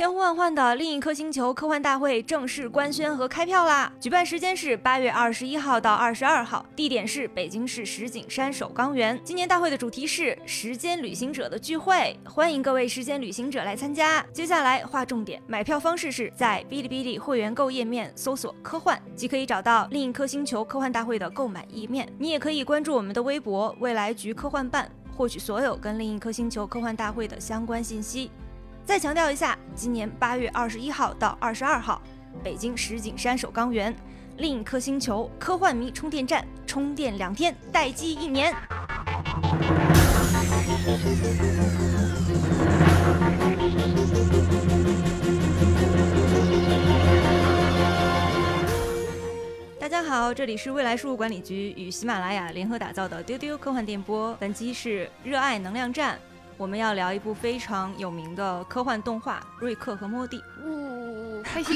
千呼万唤的另一颗星球科幻大会正式官宣和开票啦！举办时间是八月二十一号到二十二号，地点是北京市石景山首钢园。今年大会的主题是“时间旅行者的聚会”，欢迎各位时间旅行者来参加。接下来划重点，买票方式是在哔哩哔哩会员购页面搜索“科幻”，即可以找到另一颗星球科幻大会的购买页面。你也可以关注我们的微博“未来局科幻办”，获取所有跟另一颗星球科幻大会的相关信息。再强调一下，今年八月二十一号到二十二号，北京石景山首钢园另一颗星球科幻迷充电站充电两天，待机一年。大家好，这里是未来事务管理局与喜马拉雅联合打造的丢丢科幻电波，本期是热爱能量站。我们要聊一部非常有名的科幻动画《瑞克和莫蒂》。呜，开心！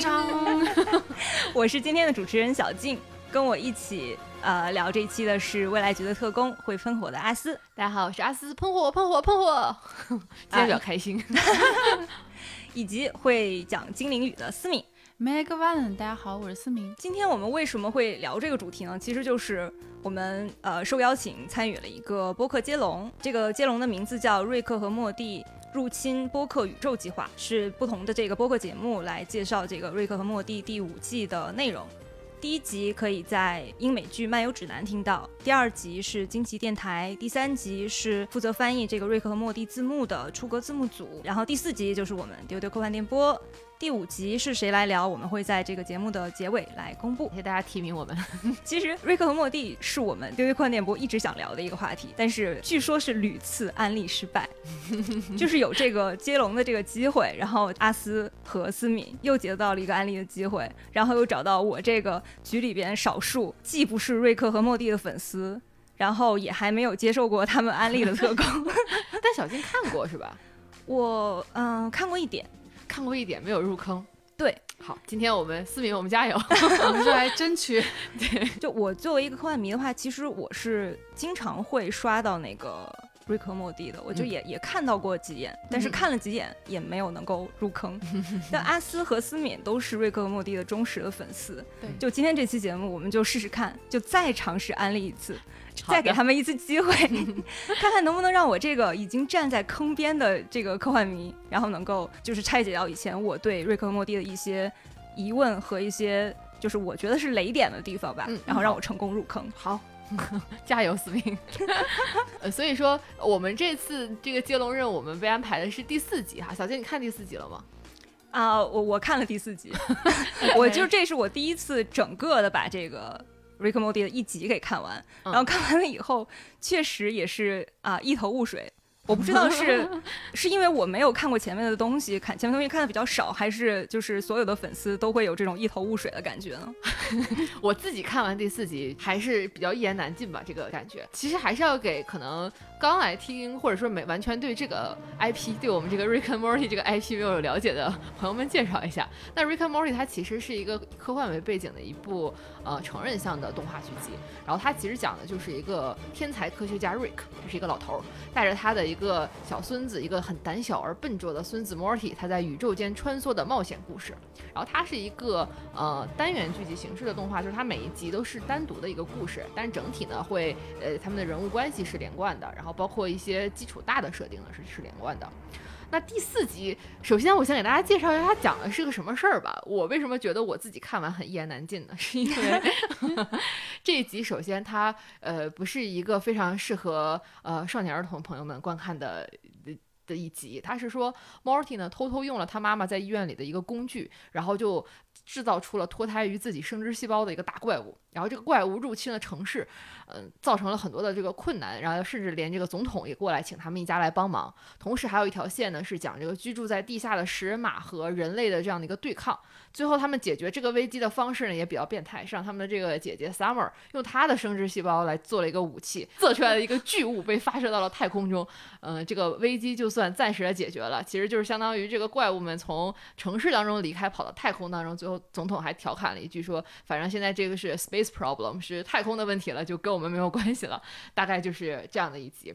我是今天的主持人小静，跟我一起呃聊这一期的是未来局的特工会喷火的阿斯。大家好，我是阿斯，喷火喷火喷火！今天比较开心。以及会讲精灵语的思敏。Meg One，大家好，我是思明。今天我们为什么会聊这个主题呢？其实就是我们呃受邀请参与了一个播客接龙，这个接龙的名字叫《瑞克和莫蒂入侵播客宇宙计划》，是不同的这个播客节目来介绍这个《瑞克和莫蒂》第五季的内容。第一集可以在英美剧漫游指南听到，第二集是惊奇电台，第三集是负责翻译这个《瑞克和莫蒂》字幕的出格字幕组，然后第四集就是我们丢丢科幻电波。第五集是谁来聊？我们会在这个节目的结尾来公布，谢谢大家提名我们。其实瑞克和莫蒂是我们丢丢快电波一直想聊的一个话题，但是据说是屡次安利失败，就是有这个接龙的这个机会，然后阿斯和思敏又接到了一个安利的机会，然后又找到我这个局里边少数既不是瑞克和莫蒂的粉丝，然后也还没有接受过他们安利的特工。但小金看过是吧？我嗯看过一点。看过一点，没有入坑。对，好，今天我们思敏，我们加油，我们就来争取。对，就我作为一个科幻迷的话，其实我是经常会刷到那个瑞克莫蒂的，我就也也看到过几眼，但是看了几眼也没有能够入坑。但阿斯和思敏都是瑞克莫蒂的忠实的粉丝。对，就今天这期节目，我们就试试看，就再尝试安利一次。再给他们一次机会，看看能不能让我这个已经站在坑边的这个科幻迷，然后能够就是拆解掉以前我对瑞克和莫蒂的一些疑问和一些就是我觉得是雷点的地方吧，然后让我成功入坑。好，加油，思明。呃，所以说我们这次这个接龙任务，我们被安排的是第四集哈。小杰，你看第四集了吗？啊，我我看了第四集，我就这是我第一次整个的把这个。《Rick Modi》的一集给看完，然后看完了以后，确实也是啊一头雾水。我不知道是 是因为我没有看过前面的东西，看前面东西看的比较少，还是就是所有的粉丝都会有这种一头雾水的感觉呢？我自己看完第四集还是比较一言难尽吧，这个感觉。其实还是要给可能刚来听或者说没完全对这个 IP，对我们这个 Rick and Morty 这个 IP 没有了解的朋友们介绍一下。那 Rick and Morty 它其实是一个科幻为背景的一部呃成人向的动画剧集，然后它其实讲的就是一个天才科学家 Rick，这是一个老头儿，带着他的。一个小孙子，一个很胆小而笨拙的孙子 Morty，他在宇宙间穿梭的冒险故事。然后它是一个呃单元剧集形式的动画，就是它每一集都是单独的一个故事，但是整体呢会呃他们的人物关系是连贯的，然后包括一些基础大的设定呢是是连贯的。那第四集，首先我先给大家介绍一下它讲的是个什么事儿吧。我为什么觉得我自己看完很一言难尽呢？是因为 这一集首先它呃不是一个非常适合呃少年儿童朋友们观看的的一集，它是说 Morty 呢偷偷用了他妈妈在医院里的一个工具，然后就制造出了脱胎于自己生殖细胞的一个大怪物。然后这个怪物入侵了城市，嗯，造成了很多的这个困难，然后甚至连这个总统也过来请他们一家来帮忙。同时还有一条线呢，是讲这个居住在地下的食人马和人类的这样的一个对抗。最后他们解决这个危机的方式呢，也比较变态，是让他们的这个姐姐 Summer 用她的生殖细胞来做了一个武器，做出来的一个巨物被发射到了太空中。嗯，这个危机就算暂时的解决了，其实就是相当于这个怪物们从城市当中离开，跑到太空当中。最后总统还调侃了一句说：“反正现在这个是 space。” Problem 是太空的问题了，就跟我们没有关系了。大概就是这样的一集。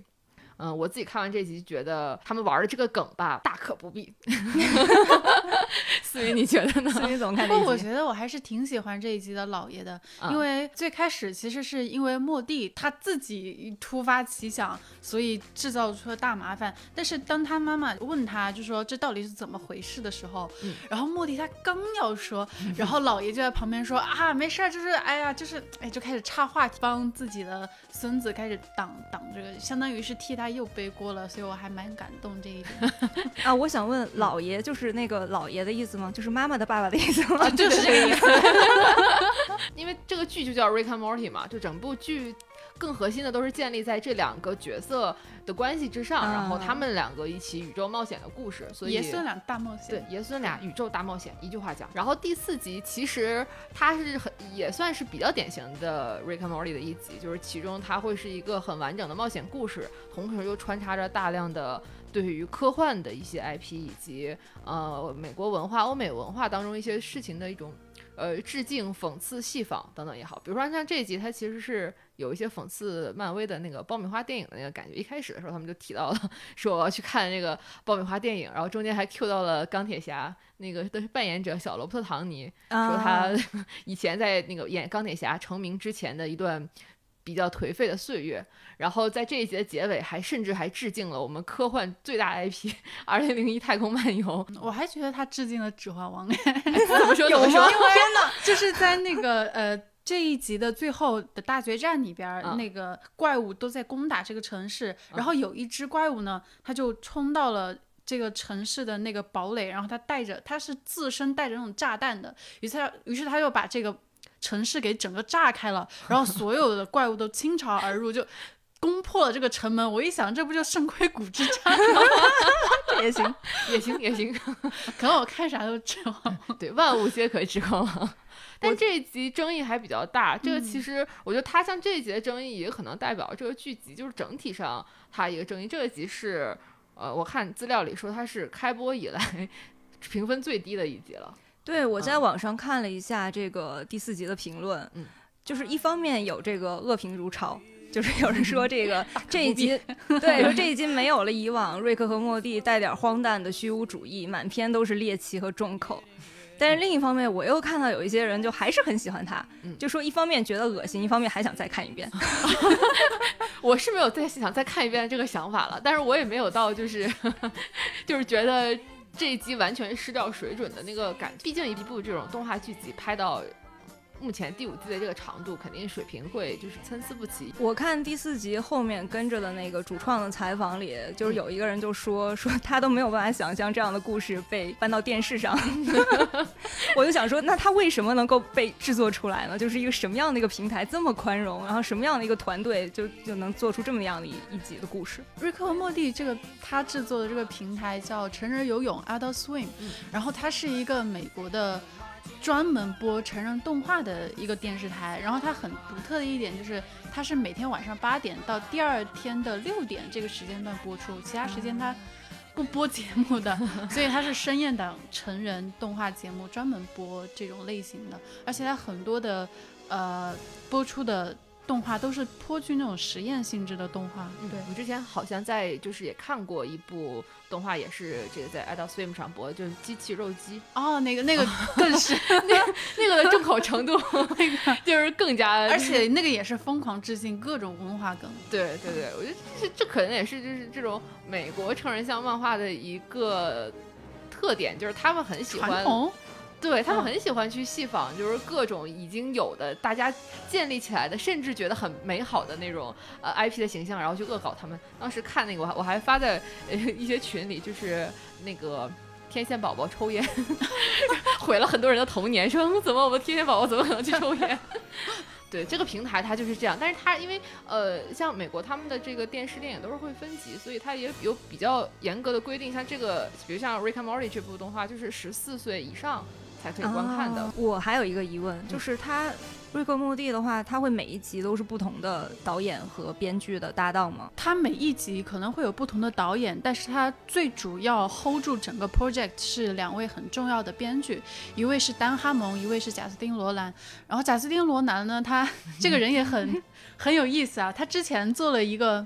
嗯，我自己看完这集觉得他们玩的这个梗吧，大可不必。思雨，你觉得呢？思雨怎么看不过我这一集？觉得我还是挺喜欢这一集的老爷的，啊因为最开始其实是因为莫蒂他自己突发奇想，所以制造出了大麻烦。但是当他妈妈问他就说这到底是怎么回事的时候，嗯然后莫蒂他刚要说，然后老爷就在旁边说啊没事儿，就是哎呀就是哎就开始插话题，帮自己的孙子开始挡挡这个，相当于是替他又背锅了，所以我还蛮感动这一点。啊，我想问，老爷就是那个老爷的意思吗？就是妈妈的爸爸的意思吗？啊，就是这个意思。因为这个剧就叫《Rick and Morty》嘛，就整部剧更核心的都是建立在这两个角色的关系之上，啊然后他们两个一起宇宙冒险的故事，所以爷孙俩大冒险对，爷孙俩宇宙大冒险，一句话讲。然后第四集其实它是很也算是比较典型的 Rick and Morty 的一集，就是其中它会是一个很完整的冒险故事，同时又穿插着大量的对于科幻的一些 IP 以及呃美国文化、欧美文化当中一些事情的一种。呃，致敬、讽刺、戏仿等等也好，比如说像这一集，它其实是有一些讽刺漫威的那个爆米花电影的那个感觉。一开始的时候，他们就提到了说我要去看那个爆米花电影，然后中间还 Q 到了钢铁侠那个的扮演者小罗伯特·唐尼，说啊他 以前在那个演钢铁侠成名之前的一段比较颓废的岁月，然后在这一集的结尾还甚至还致敬了我们科幻最大 IP 《二零零一太空漫游》我还觉得他致敬了《指环王》怎么说？怎么说？天哪！就是在那个呃这一集的最后的大决战里边那个怪物都在攻打这个城市，然后有一只怪物呢，它就冲到了。这个城市的那个堡垒，然后它带着，它是自身带着那种炸弹的，于是他，于是他就把这个城市给整个炸开了，然后所有的怪物都倾巢而入，就攻破了这个城门。我一想，这不就圣盔谷之战吗？这也行。也行也行，可能我看啥都指望。对，万物皆可指望。但这一集争议还比较大，这个其实我觉得它像这一集的争议，也可能代表这个剧集就是整体上它一个争议。这个集是，呃，我看资料里说它是开播以来评分最低的一集了。对，我在嗯网上看了一下这个第四集的评论，嗯就是一方面有这个恶评如潮。就是有人说这个这一集，对，说 这一集没有了以往瑞克和莫蒂带点荒诞的虚无主义，满篇都是猎奇和重口。但是另一方面，我又看到有一些人就还是很喜欢他，嗯就说一方面觉得恶心，一方面还想再看一遍。我是没有再想再看一遍这个想法了，但是我也没有到就是 就是觉得这一集完全失掉水准的那个感。毕竟一部这种动画剧集拍到目前第五季的这个长度，肯定水平会就是参差不齐。我看第四集后面跟着的那个主创的采访里，就是有一个人就说 说他都没有办法想象这样的故事被搬到电视上，我就想说，那他为什么能够被制作出来呢？就是一个什么样的一个平台这么宽容，然后什么样的一个团队就就能做出这么样的一一集的故事？瑞克和莫蒂这个他制作的这个平台叫成人游泳 Adult Swim，、嗯然后它是一个美国的专门播成人动画的一个电视台，然后它很独特的一点就是它是每天晚上八点到第二天的六点这个时间段播出，其他时间它不播节目的，所以它是深夜档成人动画节目，专门播这种类型的，而且它很多的呃播出的动画都是颇具那种实验性质的动画，对。我之前好像在就是也看过一部动画，也是这个在 Adult Swim 上播，就是机器肉鸡，哦，那个那个更是，那个的重口程度，那个 就是更加，而且那个也是疯狂致敬各种文化梗。对对对，我觉得这这可能也是就是这种美国成人向漫画的一个特点，就是他们很喜欢，传统对他们嗯很喜欢去戏仿，就是各种已经有的大家建立起来的，甚至觉得很美好的那种呃 IP 的形象，然后去恶搞他们。当时看那个我还我还发在呃一些群里，就是那个。天线宝宝抽烟，毁了很多人的童年。说嗯怎么我们天线宝宝怎么可能去抽烟？对这个平台它就是这样，但是它因为呃，像美国他们的这个电视电影都是会分级，所以它也有比较严格的规定。像这个，比如像《Rick and Morty》这部动画，就是十四岁以上才可以观看的。啊我还有一个疑问，就是他瑞克莫蒂的话，他会每一集都是不同的导演和编剧的搭档吗？他每一集可能会有不同的导演，但是他最主要 hold 住整个 project 是两位很重要的编剧，一位是丹哈蒙，一位是贾斯汀罗兰。然后贾斯汀罗兰呢，他 这个人也很 很有意思啊，他之前做了一个。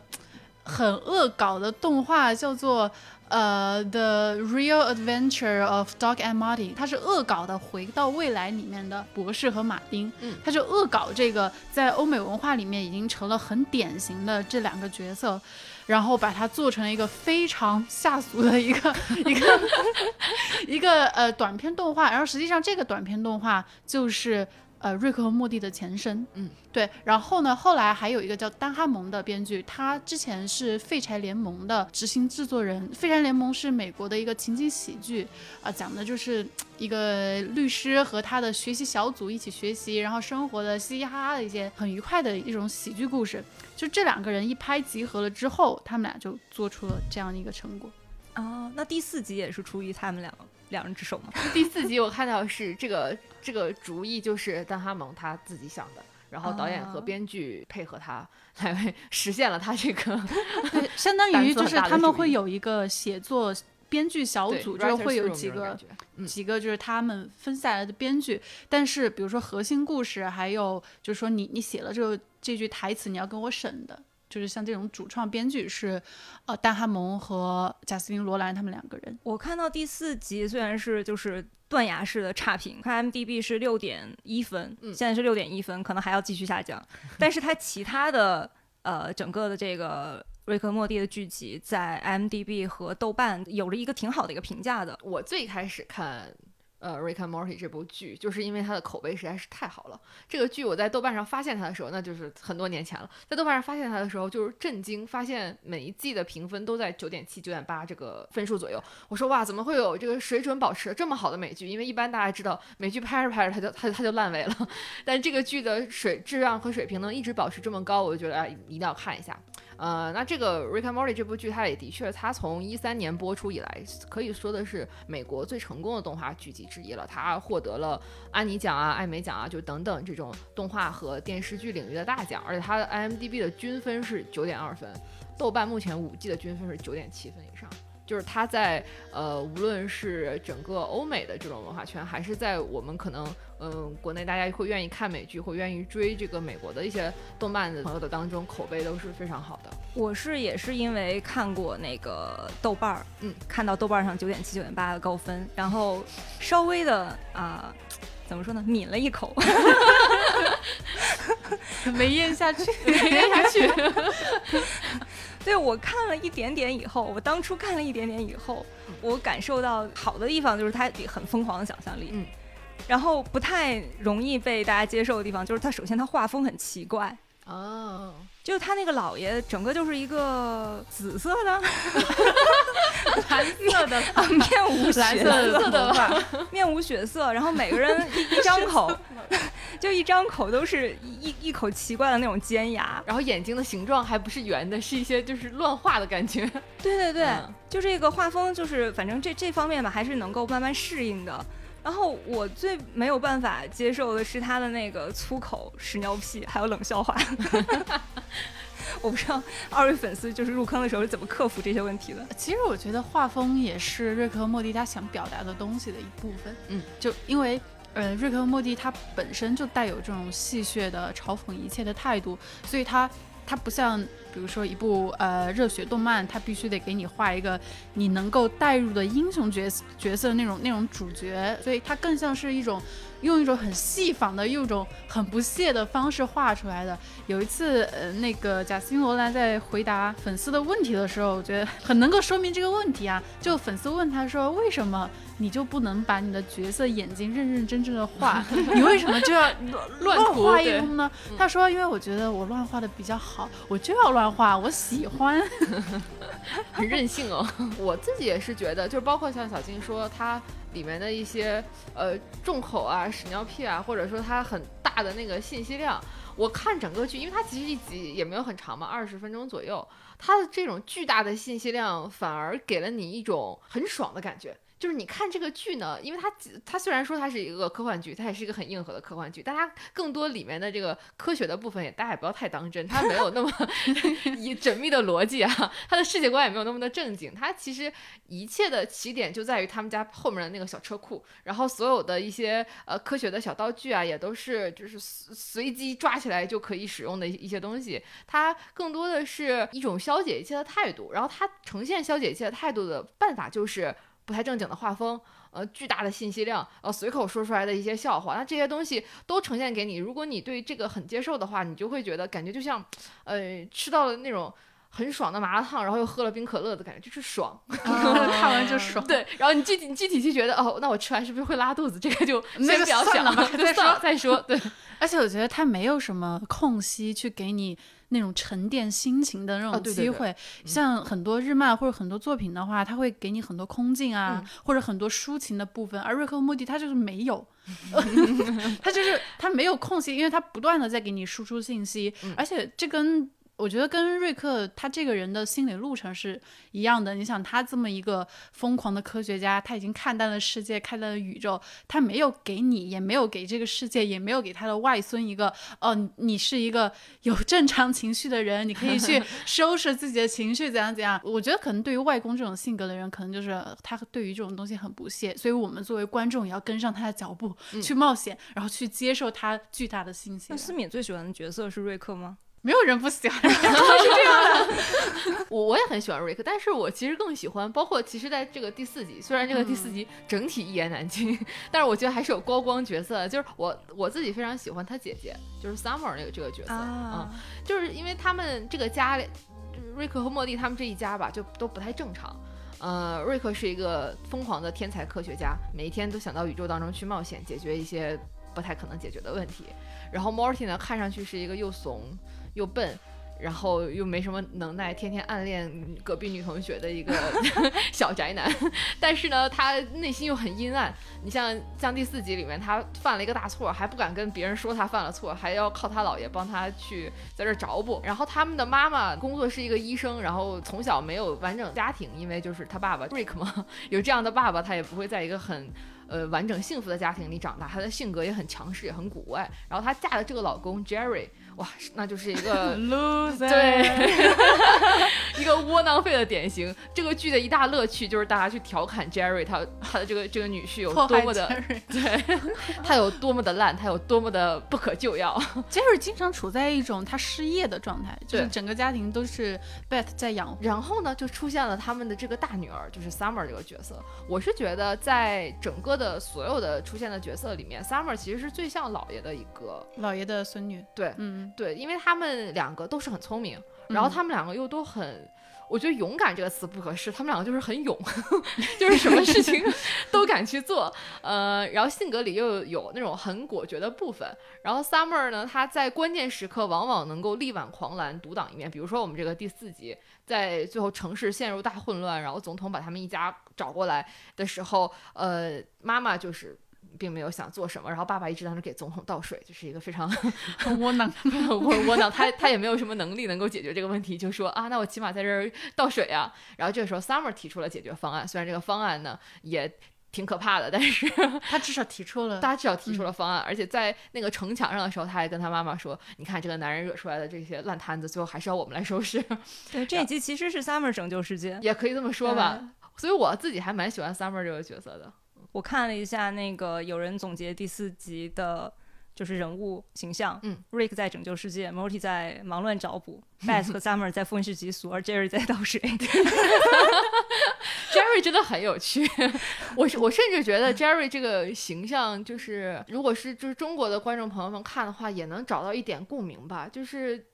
很恶搞的动画，叫做呃《The Real Adventure of Doc and Marty》，它是恶搞的《回到未来》里面的博士和马丁。嗯，他就恶搞这个在欧美文化里面已经成了很典型的这两个角色。然后把它做成了一个非常下俗的一个一个 一个呃短片动画，然后实际上这个短片动画就是呃瑞克和莫蒂的前身，嗯，对。然后呢，后来还有一个叫丹哈蒙的编剧，他之前是废柴联盟的执行制作人。废柴联盟是美国的一个情景喜剧，啊、讲的就是一个律师和他的学习小组一起学习，然后生活的嘻嘻哈哈的一些很愉快的一种喜剧故事。就这两个人一拍即合了之后，他们俩就做出了这样的一个成果。哦，那第四集也是出于他们两两人之手吗？第四集我看到是这个这个主意就是丹哈蒙他自己想的，然后导演和哦编剧配合他来 实现了他这个对，相当于就是他们会有有一个写作编剧小组，就是会有几个嗯几个就是他们分下来的编剧，但是比如说核心故事，还有就是说你你写了这个这句台词，你要跟我审的。就是像这种主创编剧是，呃，丹哈蒙和贾斯汀·罗兰他们两个人。我看到第四集虽然是就是断崖式的差评，看 IMDB 是六点一分，嗯现在是六点一分，可能还要继续下降。但是它其他的呃整个的这个瑞克莫蒂的剧集在 IMDB 和豆瓣有着一个挺好的一个评价的。我最开始看呃《Rick and Morty》这部剧，就是因为它的口碑实在是太好了。这个剧我在豆瓣上发现它的时候，那就是很多年前了。在豆瓣上发现它的时候，就是震惊，发现每一季的评分都在九点七、九点八这个分数左右。我说哇，怎么会有这个水准保持这么好的美剧？因为一般大家知道美剧拍着拍着它就它它就烂尾了，但这个剧的水质量和水平能一直保持这么高，我就觉得啊一定要看一下。呃，那这个《Rick and Morty》这部剧，它也的确，它从一三年播出以来，可以说的是美国最成功的动画剧集之一了。它获得了安妮奖啊、艾美奖啊，就等等这种动画和电视剧领域的大奖。而且它的 IMDB 的均分是九点二分，豆瓣目前五季的均分是九点七分以上。就是它在呃，无论是整个欧美的这种文化圈，还是在我们可能嗯、呃国内大家会愿意看美剧，会愿意追这个美国的一些动漫的朋友的当中，口碑都是非常好的。我是也是因为看过那个豆瓣儿，嗯，看到豆瓣儿上九点七、九点八的高分，然后稍微的啊、怎么说呢，抿了一口，没咽下去，没咽下去。对我看了一点点以后，我当初看了一点点以后，我感受到好的地方就是它很疯狂的想象力，嗯，然后不太容易被大家接受的地方就是它首先它画风很奇怪，哦，就是他那个老爷整个就是一个紫色的 蓝色的啊，面无血蓝色的面无血色，然后每个人一一张口，就一张口都是一一一口奇怪的那种尖牙。然后眼睛的形状还不是圆的，是一些就是乱画的感觉。对 对对，嗯就这个画风，就是反正这这方面吧，还是能够慢慢适应的。然后我最没有办法接受的是他的那个粗口、屎尿屁，还有冷笑话。我不知道二位粉丝就是入坑的时候是怎么克服这些问题的。其实我觉得画风也是瑞克和莫蒂他想表达的东西的一部分。嗯，就因为呃，瑞克和莫蒂他本身就带有这种戏谑的嘲讽一切的态度，所以他他不像比如说一部呃热血动漫，他必须得给你画一个你能够带入的英雄角色角色那种那种主角，所以他更像是一种用一种很细仿的、用一种很不屑的方式画出来的。有一次，呃，那个贾斯汀·罗兰在回答粉丝的问题的时候，我觉得很能够说明这个问题啊。就粉丝问他说：“为什么你就不能把你的角色眼睛认认真真的画？你为什么就要乱乱画一通呢？”嗯他说：“因为我觉得我乱画的比较好，我就要乱画，我喜欢。很任性哦。我自己也是觉得，就是包括像小金说它里面的一些呃重口啊、屎尿屁啊，或者说它很大的那个信息量，我看整个剧，因为它其实一集也没有很长嘛，二十分钟左右，它的这种巨大的信息量反而给了你一种很爽的感觉。就是你看这个剧呢，因为它它虽然说它是一个科幻剧，它也是一个很硬核的科幻剧，但它更多里面的这个科学的部分也大家也不要太当真，它没有那么 以缜密的逻辑啊，它的世界观也没有那么的正经，它其实一切的起点就在于他们家后面的那个小车库，然后所有的一些呃科学的小道具啊，也都是就是随随机抓起来就可以使用的一些东西，它更多的是一种消解一切的态度，然后它呈现消解一切的态度的办法就是。不太正经的画风，呃，巨大的信息量，呃，随口说出来的一些笑话，那这些东西都呈现给你。如果你对这个很接受的话，你就会觉得感觉就像，呃，吃到了那种很爽的麻辣烫，然后又喝了冰可乐的感觉，就是爽，看完就爽。对，然后你具体你具体就觉得，哦，那我吃完是不是会拉肚子？这个就先不要想了吧 再说再说。对，而且我觉得它没有什么空隙去给你那种沉淀心情的那种啊对对对机会，像很多日漫或者很多作品的话，它会给你很多空镜啊，嗯或者很多抒情的部分，而瑞克和莫蒂他就是没有，他就是他没有空隙，因为他不断的在给你输出信息，嗯而且这跟。我觉得跟瑞克他这个人的心理路程是一样的。你想，他这么一个疯狂的科学家，他已经看淡了世界，看淡了宇宙，他没有给你，也没有给这个世界，也没有给他的外孙一个，哦，你是一个有正常情绪的人，你可以去 收拾自己的情绪，怎样怎样。我觉得可能对于外公这种性格的人，可能就是他对于这种东西很不屑，所以我们作为观众也要跟上他的脚步，去冒险，然后去接受他巨大的信息那。思敏最喜欢的角色是瑞克吗？没有人不喜欢是这样的，我我也很喜欢瑞克，但是我其实更喜欢，包括其实在这个第四集，虽然这个第四集整体一言难尽，但是我觉得还是有高光角色，就是我我自己非常喜欢他姐姐，就是 Summer 那个这个角色，嗯，就是因为他们这个家里，瑞克和莫蒂他们这一家吧，就都不太正常。呃，瑞克是一个疯狂的天才科学家，每一天都想到宇宙当中去冒险，解决一些不太可能解决的问题。然后 Morty 呢，看上去是一个又怂又笨，然后又没什么能耐，天天暗恋隔壁女同学的一个 小宅男。但是呢，他内心又很阴暗。你像像第四集里面，他犯了一个大错，还不敢跟别人说他犯了错，还要靠他姥爷帮他去在这儿找补。然后他们的妈妈工作是一个医生，然后从小没有完整家庭，因为就是他爸爸 Rick 嘛，有这样的爸爸，他也不会在一个很。呃，完整幸福的家庭里长大，她的性格也很强势，也很古怪。然后她嫁的这个老公 Jerry，哇，那就是一个 loser，对，一个窝囊废的典型。这个剧的一大乐趣就是大家去调侃 Jerry，他他的这个这个女婿有多么的。对，他有多么的烂，他有多么的不可救药。Jerry 经常处在一种他失业的状态，就是对整个家庭都是 Beth 在养。然后呢，就出现了他们的这个大女儿，就是 Summer 这个角色。我是觉得在整个的所有的出现的角色里面，Summer 其实是最像姥爷的一个。姥爷的孙女，对嗯，对，因为他们两个都是很聪明，然后他们两个又都很。我觉得“勇敢”这个词不合适，他们两个就是很勇，就是什么事情 都敢去做。呃，然后性格里又有那种很果决的部分。然后 Summer 呢，他在关键时刻往往能够力挽狂澜，独挡一面。比如说我们这个第四集，在最后城市陷入大混乱，然后总统把他们一家找过来的时候，呃，妈妈就是。并没有想做什么，然后爸爸一直在那给总统倒水，就是一个非常很窝囊。窝窝囊，他他也没有什么能力能够解决这个问题，就说啊，那我起码在这儿倒水啊。然后这个时候，Summer 提出了解决方案，虽然这个方案呢也挺可怕的，但是 他至少提出了，大家至少提出了方案，而且在那个城墙上的时候，他还跟他妈妈说：“你看这个男人惹出来的这些烂摊子，最后还是要我们来收拾。对，这一集其实是 Summer 拯救世”界。也可以这么说吧。所以我自己还蛮喜欢 Summer 这个角色的。我看了一下那个有人总结第四集的，就是人物形象。嗯，Rick 在拯救世界，Morty 在忙乱找补，Beth 和 Summer 在愤世嫉俗，而 Jerry 在倒水。Jerry 真的很有趣，我是我甚至觉得 Jerry 这个形象，就是如果是就是中国的观众朋友们看的话，也能找到一点共鸣吧，就是。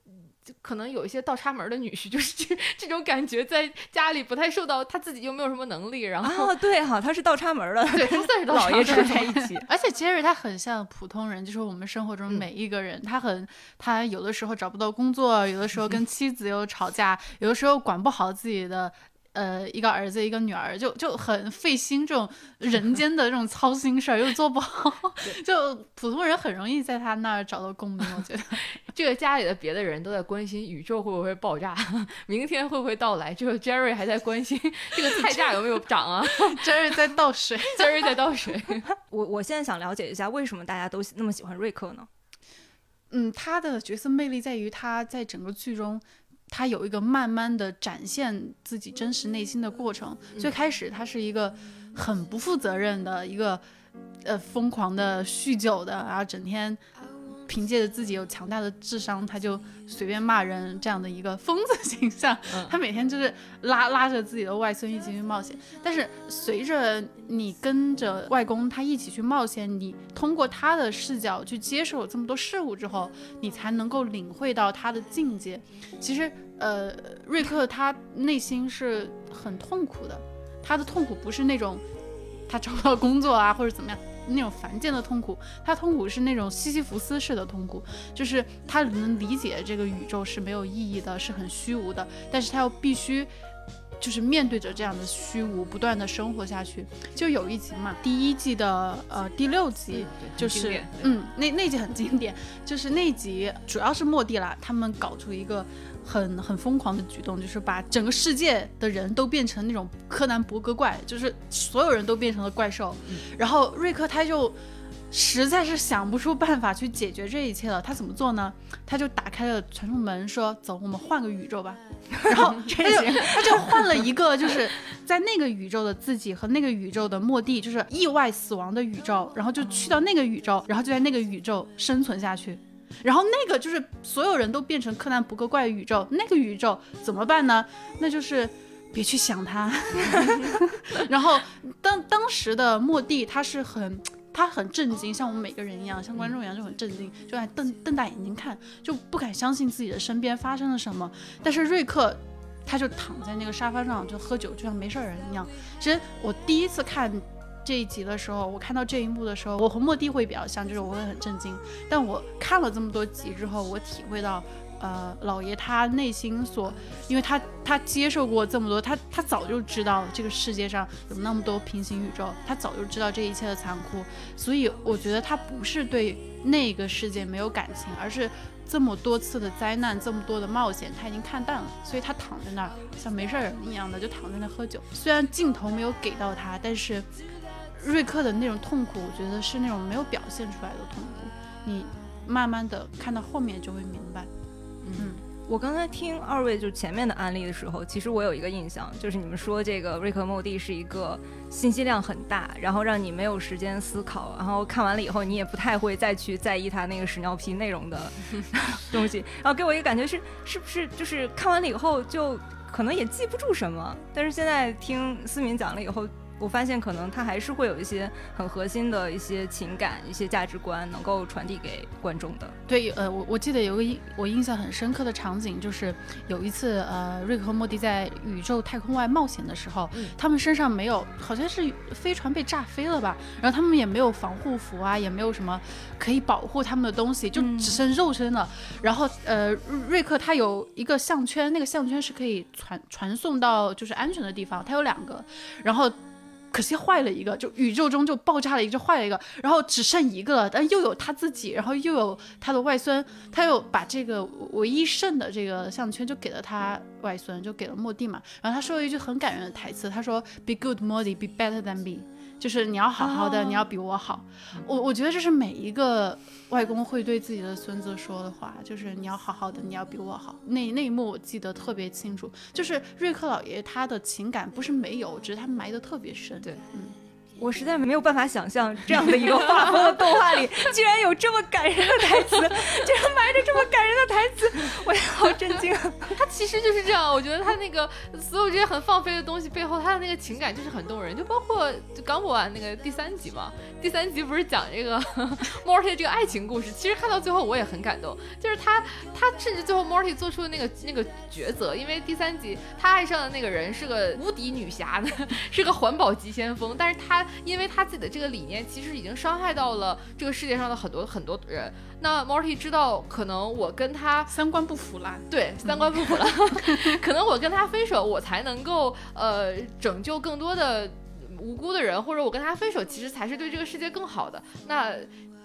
就可能有一些倒插门的女婿，就是这这种感觉，在家里不太受到，他自己又没有什么能力，然后、啊，对哈、他是倒插门的，对他算是 倒老爷插门住在一起。而且 Jerry 他很像普通人，就是我们生活中嗯每一个人，他很他有的时候找不到工作，有的时候 跟妻子又吵架，有的时候管不好自己的。呃，一个儿子，一个女儿，就就很费心，这种人间的这种操心事儿又做不好，就普通人很容易在他那儿找到共鸣。我觉得，这个家里的别的人都在关心宇宙会不会爆炸，明天会不会到来，这个 Jerry 还在关心这个菜价有没有涨啊，Jerry 在倒水，Jerry 在倒水。我我现在想了解一下，为什么大家都那么喜欢瑞克呢？嗯，他的角色魅力在于他在整个剧中。他有一个慢慢的展现自己真实内心的过程。最开始他是一个很不负责任的一个，呃，疯狂的酗酒的，然后整天。凭借着自己有强大的智商，他就随便骂人这样的一个疯子形象。他每天就是拉拉着自己的外孙一起去冒险。但是随着你跟着外公他一起去冒险，你通过他的视角去接受这么多事物之后，你才能够领会到他的境界。其实，呃，瑞克他内心是很痛苦的，他的痛苦不是那种他找不到工作啊或者怎么样。那种凡间的痛苦，他痛苦是那种西西弗斯式的痛苦，就是他能理解这个宇宙是没有意义的，是很虚无的，但是他又必须，就是面对着这样的虚无，不断的生活下去。就有一集嘛，第一季的呃第六集，就是嗯，那那集很经典，就是那集主要是莫蒂啦，他们搞出一个。很很疯狂的举动，就是把整个世界的人都变成那种柯南伯格怪，就是所有人都变成了怪兽。然后瑞克他就实在是想不出办法去解决这一切了，他怎么做呢？他就打开了传送门，说：“走，我们换个宇宙吧。”然后 他就他就换了一个，就是在那个宇宙的自己和那个宇宙的末地，就是意外死亡的宇宙，然后就去到那个宇宙，然后就在那个宇宙生存下去。然后那个就是所有人都变成柯南不格怪宇宙，那个宇宙怎么办呢？那就是别去想它。然后当当时的莫蒂他是很他很震惊，像我们每个人一样，像观众一样就很震惊，就在瞪瞪大眼睛看，就不敢相信自己的身边发生了什么。但是瑞克他就躺在那个沙发上就喝酒，就像没事人一样。其实我第一次看。这一集的时候，我看到这一幕的时候，我和莫蒂会比较像，就是我会很震惊。但我看了这么多集之后，我体会到，呃，老爷他内心所，因为他他接受过这么多，他他早就知道这个世界上有那么多平行宇宙，他早就知道这一切的残酷，所以我觉得他不是对那个世界没有感情，而是这么多次的灾难，这么多的冒险，他已经看淡了，所以他躺在那儿像没事人一样的就躺在那喝酒。虽然镜头没有给到他，但是。瑞克的那种痛苦，我觉得是那种没有表现出来的痛苦。你慢慢的看到后面就会明白。嗯，我刚才听二位就前面的案例的时候，其实我有一个印象，就是你们说这个瑞克莫蒂是一个信息量很大，然后让你没有时间思考，然后看完了以后你也不太会再去在意他那个屎尿屁内容的 东西，然后给我一个感觉是，是不是就是看完了以后就可能也记不住什么？但是现在听思敏讲了以后。我发现可能他还是会有一些很核心的一些情感、一些价值观能够传递给观众的。对，呃，我我记得有个印我印象很深刻的场景，就是有一次，呃，瑞克和莫蒂在宇宙太空外冒险的时候，他们身上没有，好像是飞船被炸飞了吧，然后他们也没有防护服啊，也没有什么可以保护他们的东西，就只剩肉身了。然后，呃，瑞克他有一个项圈，那个项圈是可以传传送到就是安全的地方，他有两个，然后。可惜坏了一个，就宇宙中就爆炸了一个，就坏了一个，然后只剩一个了，但又有他自己，然后又有他的外孙，他又把这个唯一剩的这个项圈就给了他外孙，就给了莫蒂嘛，然后他说了一句很感人的台词，他说：“Be good, Modi, be better than me。”就是你要好好的，你要比我好。我我觉得这是每一个外公会对自己的孙子说的话，就是你要好好的，你要比我好。那那一幕我记得特别清楚，就是瑞克老爷他的情感不是没有，只是他埋得特别深。对，嗯。我实在没有办法想象这样的一个画风的动画里，居然有这么感人的台词，居然埋着这么感人的台词，我也好震惊。他其实就是这样，我觉得他那个所有这些很放飞的东西背后，他的那个情感就是很动人。就包括刚播完那个第三集嘛，第三集不是讲这个 Morty 这个爱情故事，其实看到最后我也很感动，就是他他甚至最后 Morty 做出的那个那个抉择，因为第三集他爱上的那个人是个无敌女侠，是个环保急先锋，但是他。因为他自己的这个理念，其实已经伤害到了这个世界上的很多很多人。那 Morty 知道，可能我跟他三观不符啦，对，三观不符了，可能我跟他分手，我才能够呃拯救更多的无辜的人，或者我跟他分手，其实才是对这个世界更好的。那。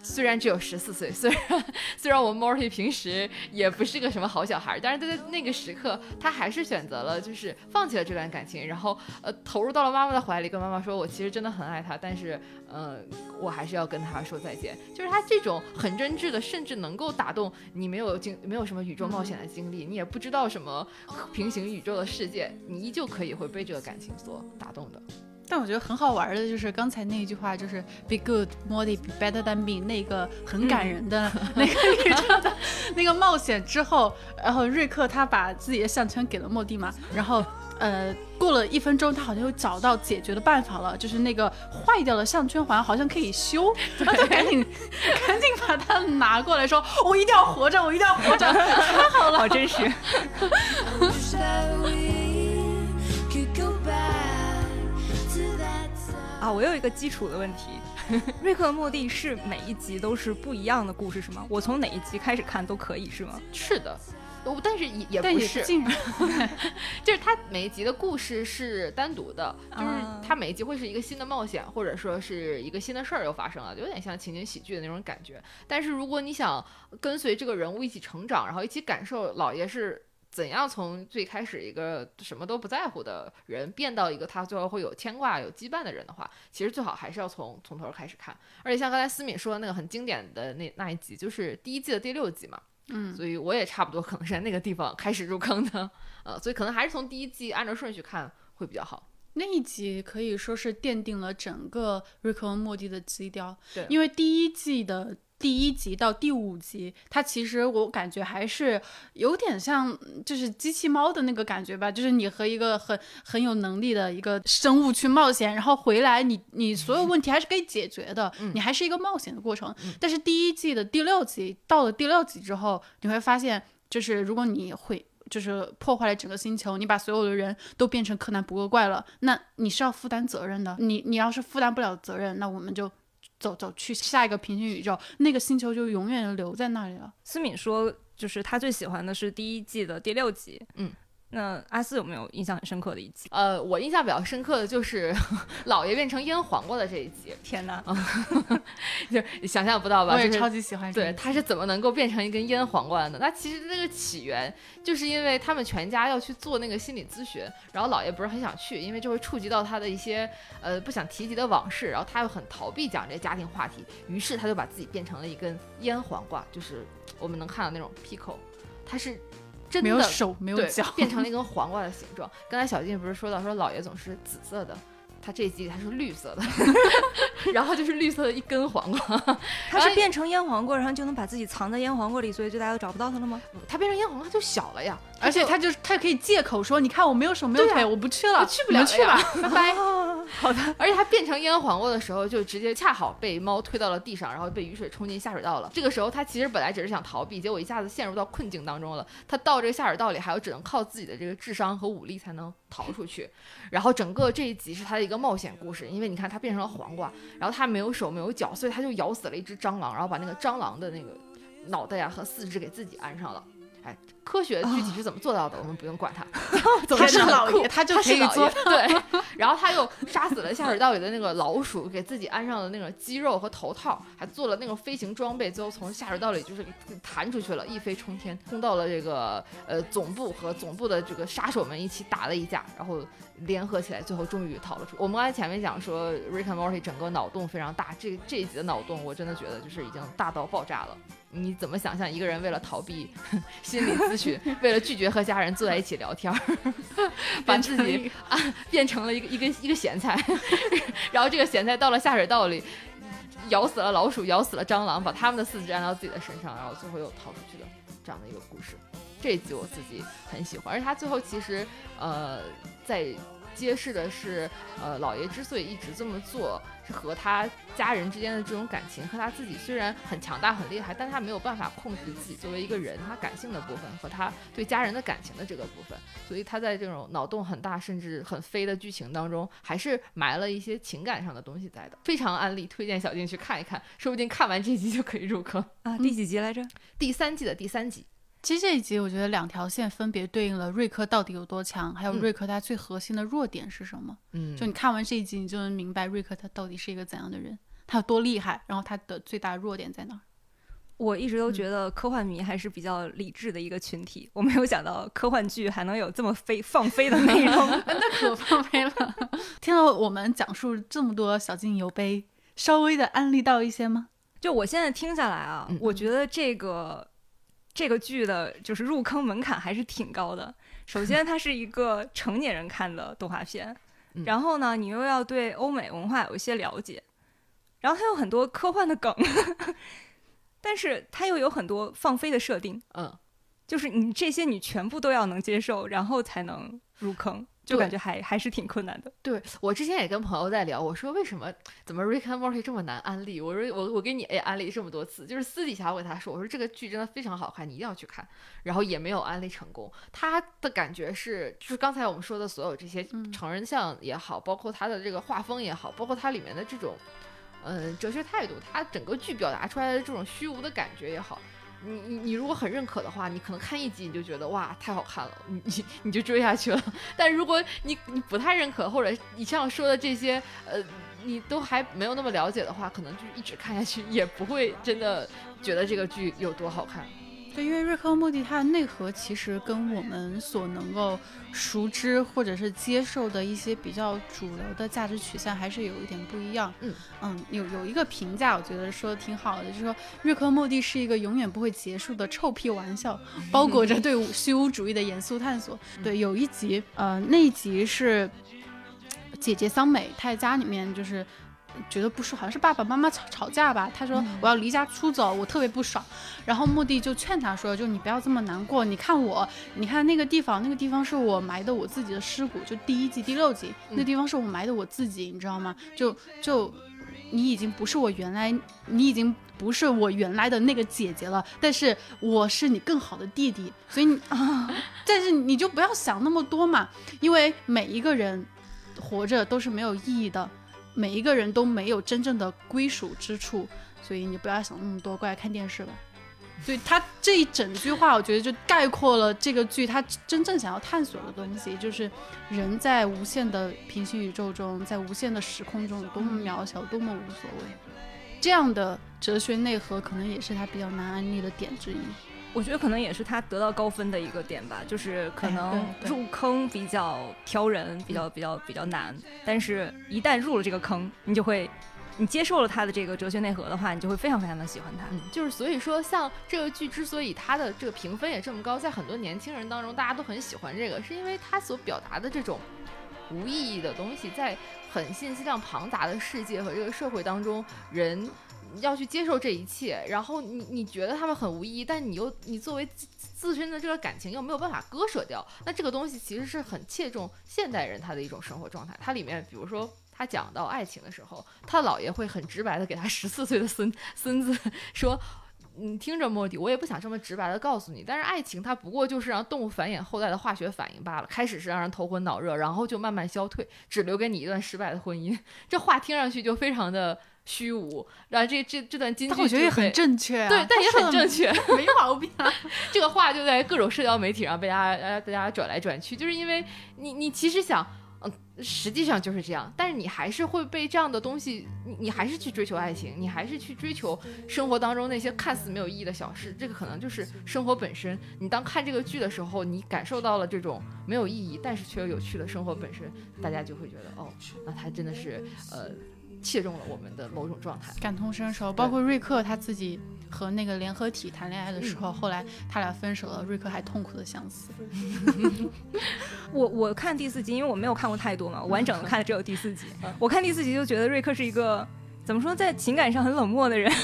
虽然只有十四岁，虽然虽然我们 Morty 平时也不是个什么好小孩，但是他在那个时刻，他还是选择了就是放弃了这段感情，然后呃投入到了妈妈的怀里，跟妈妈说：“我其实真的很爱他，但是呃我还是要跟他说再见。”就是他这种很真挚的，甚至能够打动你没有经没有什么宇宙冒险的经历，你也不知道什么平行宇宙的世界，你依旧可以会被这个感情所打动的。但我觉得很好玩的就是刚才那一句话，就是 be good, Morty, be better than me，那个很感人的 那个宇宙的那个冒险之后，然后瑞克他把自己的项圈给了莫蒂嘛，然后呃过了一分钟，他好像又找到解决的办法了，就是那个坏掉的项圈环好像可以修，然后就赶紧赶紧把它拿过来说，我一定要活着，我一定要活着，太好了，好真实。啊，我有一个基础的问题，瑞克和莫蒂是每一集都是不一样的故事是吗？我从哪一集开始看都可以是吗？是的。我但是也也但不是。就是它每一集的故事是单独的，就是啊它每一集会是一个新的冒险，或者说是一个新的事儿又发生了，有点像情景喜剧的那种感觉。但是如果你想跟随这个人物一起成长，然后一起感受老爷是。怎样从最开始一个什么都不在乎的人，变到一个他最后会有牵挂、有羁绊的人的话，其实最好还是要从从头开始看。而且像刚才思敏说的那个很经典的那那一集，就是第一季的第六集嘛，嗯，所以我也差不多可能是在那个地方开始入坑的，呃，所以可能还是从第一季按照顺序看会比较好。那一集可以说是奠定了整个瑞克和莫蒂的基调，对因为第一季的第一集到第五集，它其实我感觉还是有点像就是机器猫的那个感觉吧，就是你和一个很很有能力的一个生物去冒险，然后回来你你所有问题还是可以解决的，你还是一个冒险的过程。但是第一季的第六集到了第六集之后，你会发现，就是如果你会。就是破坏了整个星球，你把所有的人都变成柯南不恶怪了，那你是要负担责任的。你你要是负担不了责任，那我们就走走去下一个平行宇宙，那个星球就永远留在那里了。思敏说，就是他最喜欢的是第一季的第六集。嗯，那阿四有没有印象很深刻的一集？呃，我印象比较深刻的就是 老爷变成腌黄瓜的这一集，天哪！就想象不到吧？就是我也超级喜欢这对，他是怎么能够变成一根腌黄瓜的呢？那其实那个起源就是因为他们全家要去做那个心理咨询，然后姥爷不是很想去，因为这会触及到他的一些呃不想提及的往事，然后他又很逃避讲这些家庭话题，于是他就把自己变成了一根腌黄瓜，就是我们能看到那种 pickle，它是真的没有手没有对脚，变成了 一根黄瓜的形状。刚才小静不是说到说老爷总是紫色的。他这一集他是绿色的，然后就是绿色的一根黄瓜，他是变成腌黄瓜，然后就能把自己藏在腌黄瓜里，所以就大家都找不到他了吗？它变成腌黄瓜就小了呀，而且就他就是他可以借口说，你看我没有手没有腿，我不去了，我去不了了去吧呀，拜拜。好的，而且它变成腌黄瓜的时候，就直接恰好被猫推到了地上，然后被雨水冲进下水道了。这个时候，它其实本来只是想逃避，结果一下子陷入到困境当中了。它到这个下水道里，还有只能靠自己的这个智商和武力才能逃出去。然后整个这一集是它的一个冒险故事，因为你看它变成了黄瓜，然后它没有手没有脚，所以它就咬死了一只蟑螂，然后把那个蟑螂的那个脑袋呀、和四肢给自己安上了。哎，科学具体是怎么做到的，我们不用管它。总他是老爷，他就可以做是老爷。对，然后他又杀死了下水道里的那个老鼠，给自己安上了那个肌肉和头套，还做了那个飞行装备，最后从下水道里就是给弹出去了，一飞冲天，冲到了这个呃总部和总部的这个杀手们一起打了一架，然后联合起来，最后终于逃了出。我们刚才前面讲说 Rick and Morty 整个脑洞非常大，这这一集的脑洞我真的觉得就是已经大到爆炸了。你怎么想象一个人为了逃避 心理咨询，为了拒绝和家人坐在一起聊天儿，把自己啊变成了一个一根一个咸菜，然后这个咸菜到了下水道里，咬死了老鼠，咬死了蟑螂，把它们的四肢按到自己的身上，然后最后又逃出去的这样的一个故事。这一集我自己很喜欢，而且他最后其实呃在揭示的是，呃，老爷之所以一直这么做，是和他家人之间的这种感情，和他自己虽然很强大很厉害，但他没有办法控制自己作为一个人他感性的部分和他对家人的感情的这个部分，所以他在这种脑洞很大甚至很飞的剧情当中，还是埋了一些情感上的东西在的。非常安利，推荐小静去看一看，说不定看完这集就可以入坑。啊，第几集来着？第三季的第三集，其实这一集我觉得两条线分别对应了瑞克到底有多强，还有嗯瑞克他最核心的弱点是什么。嗯就你看完这一集，你就能明白瑞克他到底是一个怎样的人。他有多厉害，然后他的最大弱点在哪儿。我一直都嗯觉得科幻迷还是比较理智的一个群体，我没有想到科幻剧还能有这么飞放飞的内容。那可放飞了。听到我们讲述这么多小金油杯，稍微的安利到一些吗？就我现在听下来啊，嗯我觉得这个这个剧的就是入坑门槛还是挺高的。首先，它是一个成年人看的动画片，嗯然后呢，你又要对欧美文化有一些了解，然后它有很多科幻的梗，但是它又有很多放飞的设定，嗯，就是你这些你全部都要能接受，然后才能入坑，就感觉还还是挺困难的。对我之前也跟朋友在聊，我说为什么怎么 Rick and Morty 这么难安利？我说我我给你也安利这么多次，就是私底下我给他说，我说这个剧真的非常好看，你一定要去看，然后也没有安利成功。他的感觉是，就是刚才我们说的所有这些嗯成人像也好，包括他的这个画风也好，包括它里面的这种嗯哲学态度，他整个剧表达出来的这种虚无的感觉也好。你你你如果很认可的话，你可能看一集你就觉得哇太好看了，你你你就追下去了。但如果你你不太认可，或者你像说的这些呃你都还没有那么了解的话，可能就一直看下去，也不会真的觉得这个剧有多好看。对，因为瑞克和莫蒂它的内核其实跟我们所能够熟知或者是接受的一些比较主流的价值取向还是有一点不一样。嗯有有一个评价，我觉得说的挺好的，就是说瑞克和莫蒂是一个永远不会结束的臭屁玩笑，包裹着对虚无主义的严肃探索。对，有一集，呃，那一集是姐姐桑美，她在家里面就是。觉得不爽，好像是爸爸妈妈吵吵架吧。他说我要离家出走，我特别不爽。然后莫蒂就劝他说：“就你不要这么难过，你看我，你看那个地方，那个地方是我埋的我自己的尸骨，就第一季第六集，那地方是我埋的我自己，你知道吗？就就你已经不是我原来，你已经不是我原来的那个姐姐了，但是我是你更好的弟弟，所以你 啊，但是你就不要想那么多嘛，因为每一个人活着都是没有意义的。”每一个人都没有真正的归属之处，所以你不要想那么多，过来看电视吧。所以他这一整句话，我觉得就概括了这个剧他真正想要探索的东西，就是人在无限的平行宇宙中，在无限的时空中有多么渺小，多么无所谓。这样的哲学内核，可能也是他比较难安利的点之一。我觉得可能也是他得到高分的一个点吧，就是可哎能入坑比较挑人，比较比较比较难，但是一旦入了这个坑，你就会，你接受了他的这个哲学内核的话，你就会非常非常的喜欢他。嗯，就是所以说，像这个剧之所以它的这个评分也这么高，在很多年轻人当中，大家都很喜欢这个，是因为它所表达的这种无意义的东西，在很信息量庞杂的世界和这个社会当中，人要去接受这一切，然后你你觉得他们很无意义，但你又你作为自身的这个感情又没有办法割舍掉，那这个东西其实是很切中现代人他的一种生活状态。它里面比如说。他讲到爱情的时候，他姥爷会很直白的给他十四岁的孙 孙子说：“你听着，莫迪，我也不想这么直白的告诉你，但是爱情它不过就是让动物繁衍后代的化学反应罢了。开始是让人头昏脑热，然后就慢慢消退，只留给你一段失败的婚姻。这话听上去就非常的虚无。然后这这这段金句，但我觉得也很正确啊，对，但也很正确，没毛病啊。这个话就在各种社交媒体上被大家呃大家转来转去，就是因为你你其实想。嗯，实际上就是这样，但是你还是会被这样的东西，你你还是去追求爱情，你还是去追求生活当中那些看似没有意义的小事，这个可能就是生活本身。你当看这个剧的时候，你感受到了这种没有意义，但是却又有趣的生活本身，大家就会觉得哦，那它真的是呃切中了我们的某种状态。感同身受，包括瑞克他自己和那个联合体谈恋爱的时候，后来他俩分手了，瑞克还痛苦的相思。我我看第四集，因为我没有看过太多嘛，我完整的 看的只有第四集。我看第四集就觉得瑞克是一个怎么说，在情感上很冷漠的人。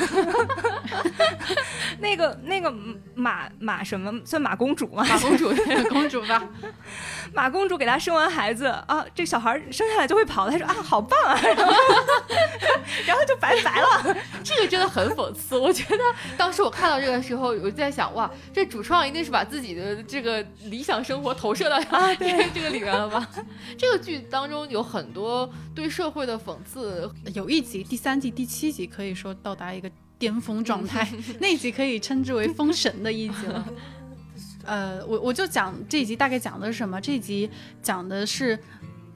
那个那个马马什么算马公主吗？马公主，公主吧，马公主给他生完孩子啊，这小孩生下来就会跑了。他说啊，好棒啊，然 后然后就拜拜了。这个真的很讽刺。我觉得当时我看到这个时候，我就在想，哇，这主创一定是把自己的这个理想生活投射到啊这这个里面了吧？这个剧当中有很多对社会的讽刺，有一集第三季第七集可以说到达一个巅峰状态，那一集可以称之为封神的一集了。呃，我我就讲这一集大概讲的是什么？这一集讲的是。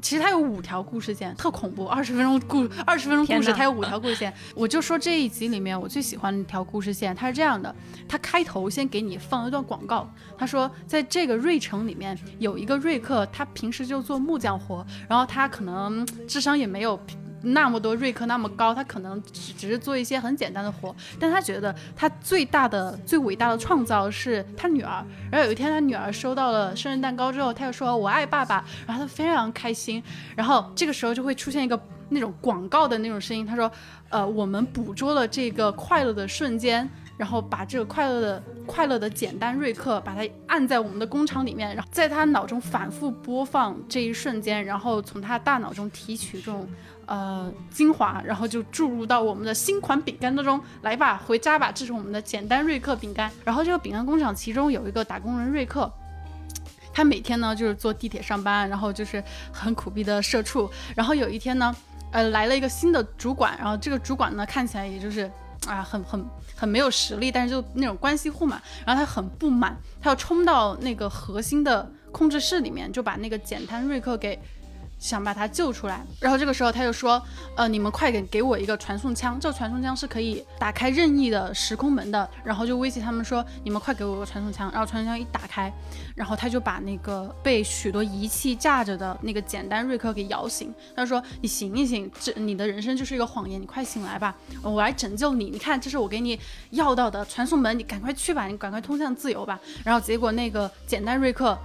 其实它有五条故事线，特恐怖，二十分钟故二十分钟故事，它有五条故事线。我就说这一集里面我最喜欢的一条故事线，它是这样的：它开头先给你放一段广告，他说在这个瑞城里面有一个瑞克，他平时就做木匠活，然后他可能嗯智商也没有。那么多瑞克那么高，他可能只只是做一些很简单的活，但他觉得他最大的、最伟大的创造是他女儿。然后有一天，他女儿收到了生日蛋糕之后，他就说：“我爱爸爸。”然后他非常开心。然后这个时候就会出现一个那种广告的那种声音，他说：“呃，我们捕捉了这个快乐的瞬间。”然后把这个快乐的、快乐的简单瑞克，把它按在我们的工厂里面，然后在他脑中反复播放这一瞬间，然后从他大脑中提取这种呃精华，然后就注入到我们的新款饼干当中。来吧，回家吧，这是我们的简单瑞克饼干。然后这个饼干工厂其中有一个打工人瑞克。他每天呢就是坐地铁上班，然后就是很苦逼的社畜。然后有一天呢，呃，来了一个新的主管，然后这个主管呢看起来也就是啊很很很没有实力，但是就那种关系户嘛。然后他很不满，他要冲到那个核心的控制室里面，就把那个简单瑞克给想把他救出来。然后这个时候他就说，呃，你们快点给我一个传送枪，这个传送枪是可以打开任意的时空门的。然后就威胁他们说，你们快给我个传送枪。然后传送枪一打开，然后他就把那个被许多仪器架着的那个简单瑞克给摇醒。他说：“你醒一醒，这你的人生就是一个谎言，你快醒来吧，我来拯救你。你看，这是我给你要到的传送门，你赶快去吧，你赶快通向自由吧。”然后结果那个简单瑞克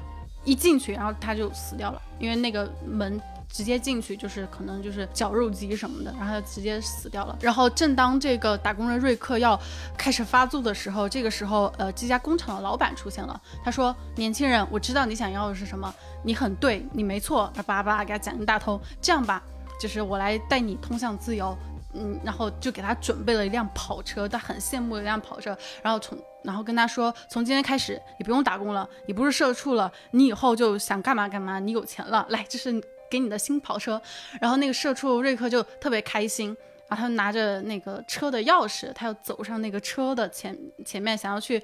一进去，然后他就死掉了，因为那个门。直接进去就是可能就是绞肉机什么的，然后他直接死掉了。然后正当这个打工人瑞克要开始发作的时候，这个时候呃这家工厂的老板出现了，他说：“年轻人，我知道你想要的是什么，你很对，你没错。”他叭叭给他讲一大通。这样吧，就是我来带你通向自由。嗯，然后就给他准备了一辆跑车，他很羡慕一辆跑车，然后从然后跟他说，从今天开始你不用打工了，你不是社畜了，你以后就想干嘛干嘛，你有钱了，来，这是给你的新跑车。然后那个社畜瑞克就特别开心，然后他拿着那个车的钥匙，他要走上那个车的前前面，想要去。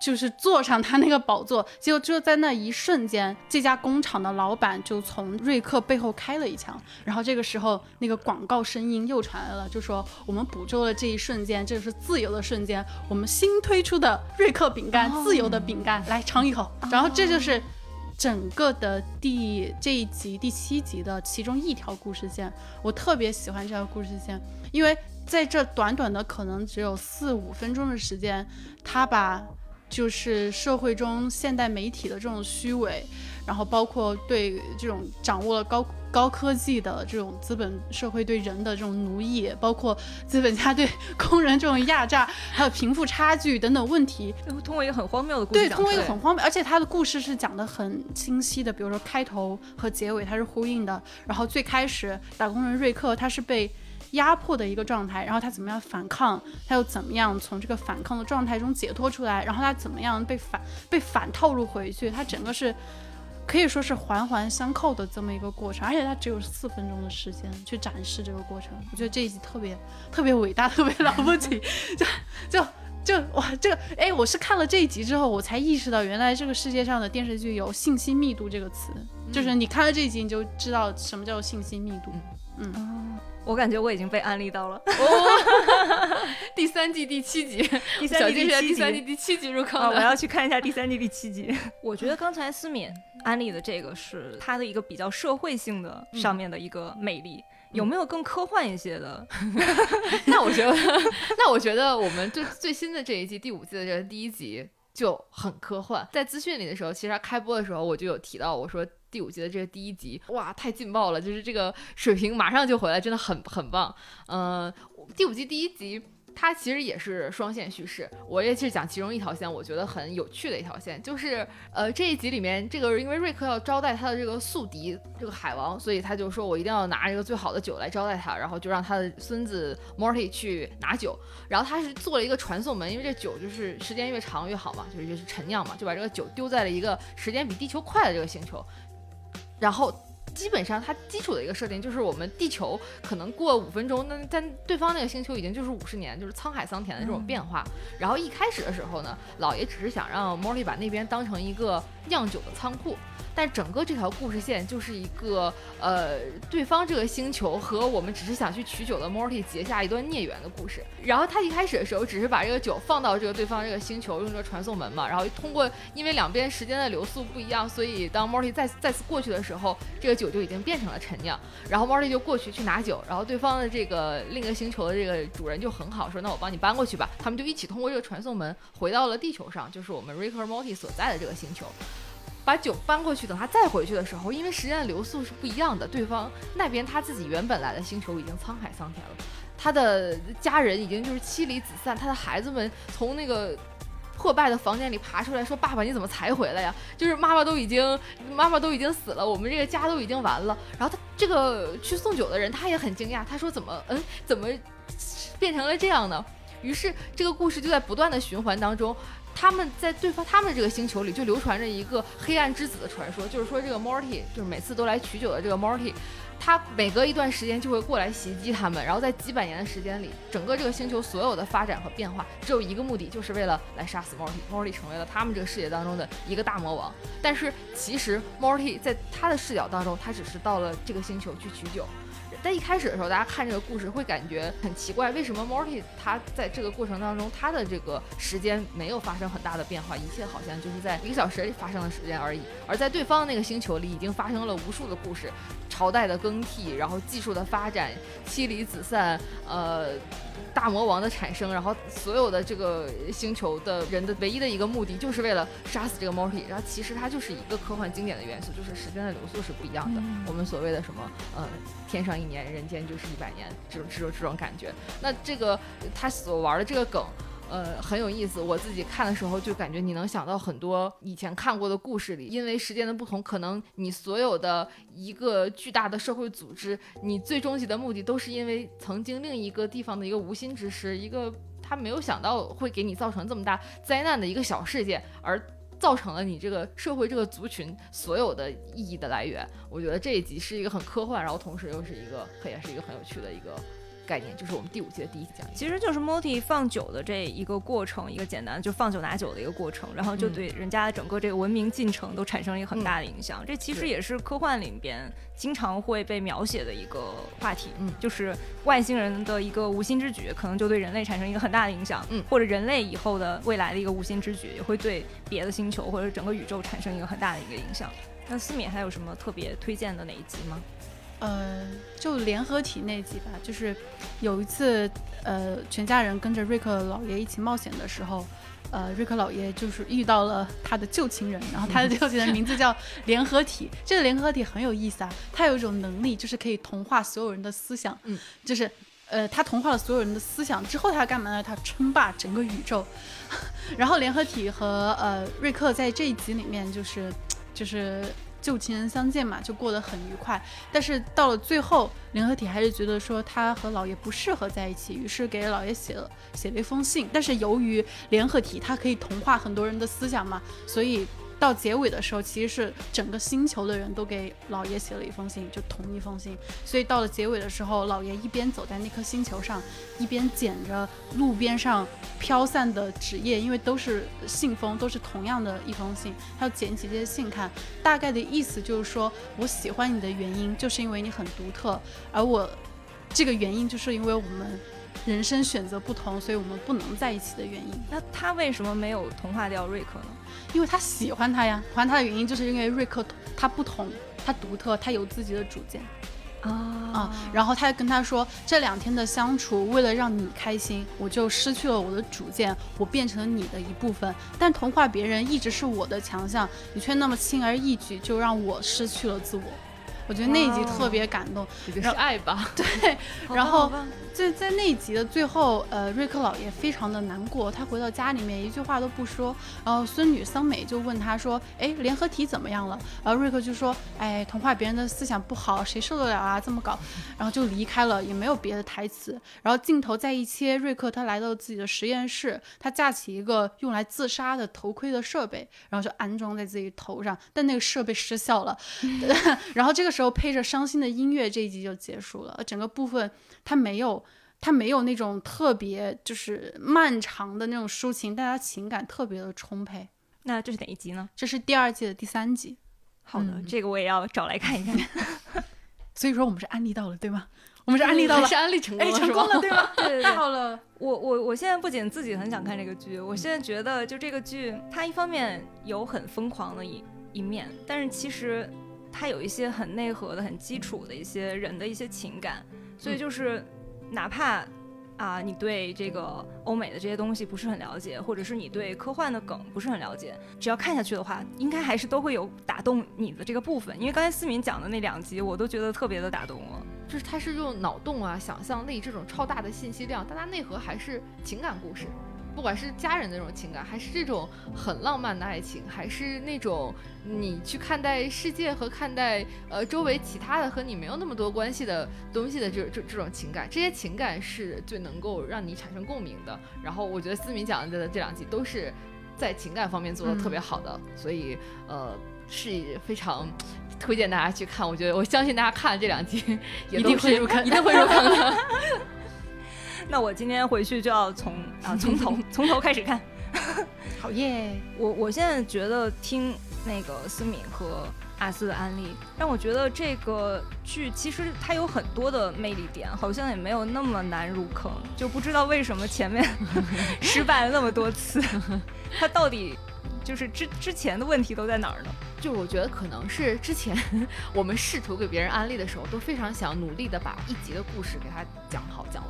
就是坐上他那个宝座，结果就在那一瞬间，这家工厂的老板就从瑞克背后开了一枪，然后这个时候那个广告声音又传来了，就说我们捕捉了这一瞬间，这是自由的瞬间，我们新推出的瑞克饼干，自由的饼干，来尝一口，然后这就是。整个的第这一集第七集的其中一条故事线，我特别喜欢这条故事线，因为在这短短的可能只有四五分钟的时间，他把就是社会中现代媒体的这种虚伪，然后包括对这种掌握了高高科技的这种资本社会对人的这种奴役，包括资本家对 工人这种压榨，还有贫富差距等等问题，通过一个很荒谬的故事对，通过一个很荒谬，而且他的故事是讲的很清晰的，比如说开头和结尾它是呼应的。然后最开始打工人瑞克他是被压迫的一个状态，然后他怎么样反抗，他又怎么样从这个反抗的状态中解脱出来，然后他怎么样被反被反套路回去，他整个是。可以说是环环相扣的这么一个过程，而且他只有四分钟的时间去展示这个过程，我觉得这一集特别特别伟大，特别了不起，就就就哇，这个哎，我是看了这一集之后，我才意识到原来这个世界上的电视剧有信息密度这个词，就是你看了这一集你就知道什么叫信息密度。嗯，我感觉我已经被安利到了。哦，第三季第七集，第三小金是在季第七集第三季第七集入坑啊，我要去看一下第三季第七集。我觉得刚才思敏安利的这个是它的一个比较社会性的上面的一个魅力。有没有更科幻一些的？那我觉得，那我觉得我们最最新的这一季第五季的这个第一集就很科幻。在资讯里的时候，其实它开播的时候我就有提到，我说第五季的这个第一集，哇，太劲爆了，就是这个水平马上就回来，真的很很棒。嗯、第五季第一集。它其实也是双线叙事，我也是讲其中一条线，我觉得很有趣的一条线，就是呃这一集里面这个因为瑞克要招待他的这个宿敌这个海王，所以他就说我一定要拿这个最好的酒来招待他，然后就让他的孙子 Morty 去拿酒，然后他是做了一个传送门，因为这酒就是时间越长越好嘛，就是就是陈酿嘛，就把这个酒丢在了一个时间比地球快的这个星球，然后。基本上，它基础的一个设定就是我们地球可能过五分钟，那但对方那个星球已经就是五十年，就是沧海桑田的这种变化。然后一开始的时候呢，老爷只是想让莫莉把那边当成一个酿酒的仓库。但整个这条故事线就是一个呃，对方这个星球和我们只是想去取酒的 Morty 结下一段孽缘的故事。然后他一开始的时候只是把这个酒放到这个对方这个星球，用这个传送门嘛，然后通过因为两边时间的流速不一样，所以当 Morty 再再次过去的时候，这个酒就已经变成了陈酿。然后 Morty 就过去去拿酒，然后对方的这个另一个星球的这个主人就很好，说那我帮你搬过去吧。他们就一起通过这个传送门回到了地球上，就是我们 Rick 和 Morty 所在的这个星球。把酒搬过去，等他再回去的时候，因为时间的流速是不一样的，对方那边他自己原本来的星球已经沧海桑田了，他的家人已经就是妻离子散，他的孩子们从那个破败的房间里爬出来，说：“爸爸，你怎么才回来呀？就是妈妈都已经妈妈都已经死了，我们这个家都已经完了。”然后他这个去送酒的人他也很惊讶，他说：“怎么嗯怎么变成了这样呢？”于是这个故事就在不断的循环当中。他们在对方他们这个星球里就流传着一个黑暗之子的传说，就是说这个 Morty 就是每次都来取酒的这个 Morty，他每隔一段时间就会过来袭击他们，然后在几百年的时间里，整个这个星球所有的发展和变化只有一个目的，就是为了来杀死 Morty。Morty 成为了他们这个世界当中的一个大魔王，但是其实 Morty 在他的视角当中，他只是到了这个星球去取酒。在一开始的时候，大家看这个故事会感觉很奇怪，为什么 Morty 他在这个过程当中，他的这个时间没有发生很大的变化，一切好像就是在一个小时里发生的时间而已。而在对方那个星球里，已经发生了无数的故事，朝代的更替，然后技术的发展，妻离子散，呃，大魔王的产生，然后所有的这个星球的人的唯一的一个目的，就是为了杀死这个 Morty。然后其实它就是一个科幻经典的元素，就是时间的流速是不一样的。我们所谓的什么呃，天上一年，人间就是一百年，这种这种这种感觉。那这个他所玩的这个梗。呃，很有意思。我自己看的时候就感觉你能想到很多以前看过的故事里，因为时间的不同，可能你所有的一个巨大的社会组织，你最终极的目的都是因为曾经另一个地方的一个无心之失，一个他没有想到会给你造成这么大灾难的一个小事件，而造成了你这个社会这个族群所有的意义的来源。我觉得这一集是一个很科幻，然后同时又是一个也是一个很有趣的一个。概念就是我们第五季的第一集讲，其实就是 Morty 放酒的这一个过程，一个简单就放酒拿酒的一个过程，然后就对人家的整个这个文明进程都产生了一个很大的影响。这其实也是科幻里边经常会被描写的一个话题，嗯，就是外星人的一个无心之举，可能就对人类产生一个很大的影响，嗯，或者人类以后的未来的一个无心之举，也会对别的星球或者整个宇宙产生一个很大的一个影响。那思敏还有什么特别推荐的哪一集吗？呃，就联合体那集吧，就是有一次，呃，全家人跟着瑞克老爷一起冒险的时候，呃，瑞克老爷就是遇到了他的旧情人，然后他的旧情人名字叫联合体。这个联合体很有意思啊，他有一种能力，就是可以同化所有人的思想。嗯，就是呃，他同化了所有人的思想之后，他干嘛呢？他称霸整个宇宙。然后联合体和呃瑞克在这一集里面就是就是。旧情人相见嘛，就过得很愉快。但是到了最后，联合体还是觉得说他和老爷不适合在一起，于是给老爷写了写了一封信。但是由于联合体它可以同化很多人的思想嘛，所以。到结尾的时候，其实是整个星球的人都给老爷写了一封信，就同一封信。所以到了结尾的时候，老爷一边走在那颗星球上，一边捡着路边上飘散的纸页，因为都是信封，都是同样的一封信，他要捡起这些信看。大概的意思就是说，我喜欢你的原因，就是因为你很独特，而我这个原因就是因为我们人生选择不同，所以我们不能在一起的原因。那他为什么没有同化掉瑞克呢？因为他喜欢他呀，喜欢他的原因就是因为瑞克他不同，他独特，他有自己的主见啊啊。然后他跟他说，这两天的相处，为了让你开心，我就失去了我的主见，我变成了你的一部分。但同化别人一直是我的强项，你却那么轻而易举就让我失去了自我。我觉得那一集特别感动，是爱吧？对，然后。在在那一集的最后，呃，瑞克老爷非常的难过，他回到家里面一句话都不说，然后孙女桑美就问他说：“哎，联合体怎么样了？”然后瑞克就说：“哎，同化别人的思想不好，谁受得了啊？这么搞。”然后就离开了，也没有别的台词。然后镜头再一切，瑞克他来到自己的实验室，他架起一个用来自杀的头盔的设备，然后就安装在自己头上，但那个设备失效了。然后这个时候配着伤心的音乐，这一集就结束了。整个部分他没有。他没有那种特别就是漫长的那种抒情，大家情感特别的充沛。那这是哪一集呢？这是第二季的第三集，好的，嗯这个我也要找来看一看。所以说我们是安利到了，对吗？我们是安利到了是，安利成功哎，了，成功了，是吧？对吗？对对对，太好了，我我我现在不仅自己很想看这个剧，我现在觉得就这个剧，它一方面有很疯狂的一一面，但是其实它有一些很内核的、很基础的一些人的一些情感，所以就是哪怕。啊，你对这个欧美的这些东西不是很了解，或者是你对科幻的梗不是很了解，只要看下去的话，应该还是都会有打动你的这个部分。因为刚才思敏讲的那两集，我都觉得特别的打动我。就是它是用脑洞啊、想象力这种超大的信息量，但它内核还是情感故事。不管是家人的那种情感，还是这种很浪漫的爱情，还是那种你去看待世界和看待呃周围其他的和你没有那么多关系的东西的这这这种情感，这些情感是最能够让你产生共鸣的。然后我觉得思敏讲的这两集都是在情感方面做的特别好的，所以呃是非常推荐大家去看。我觉得我相信大家看了这两集 也一定会入坑一定会入坑的。那我今天回去就要从啊从头从头开始看。好耶！我我现在觉得听那个思敏和阿斯的案例，让我觉得这个剧其实它有很多的魅力点，好像也没有那么难入坑，就不知道为什么前面 失败了那么多次，它到底就是之之前的问题都在哪儿呢？就我觉得可能是之前我们试图给别人安利的时候，都非常想努力的把一集的故事给他讲好、讲。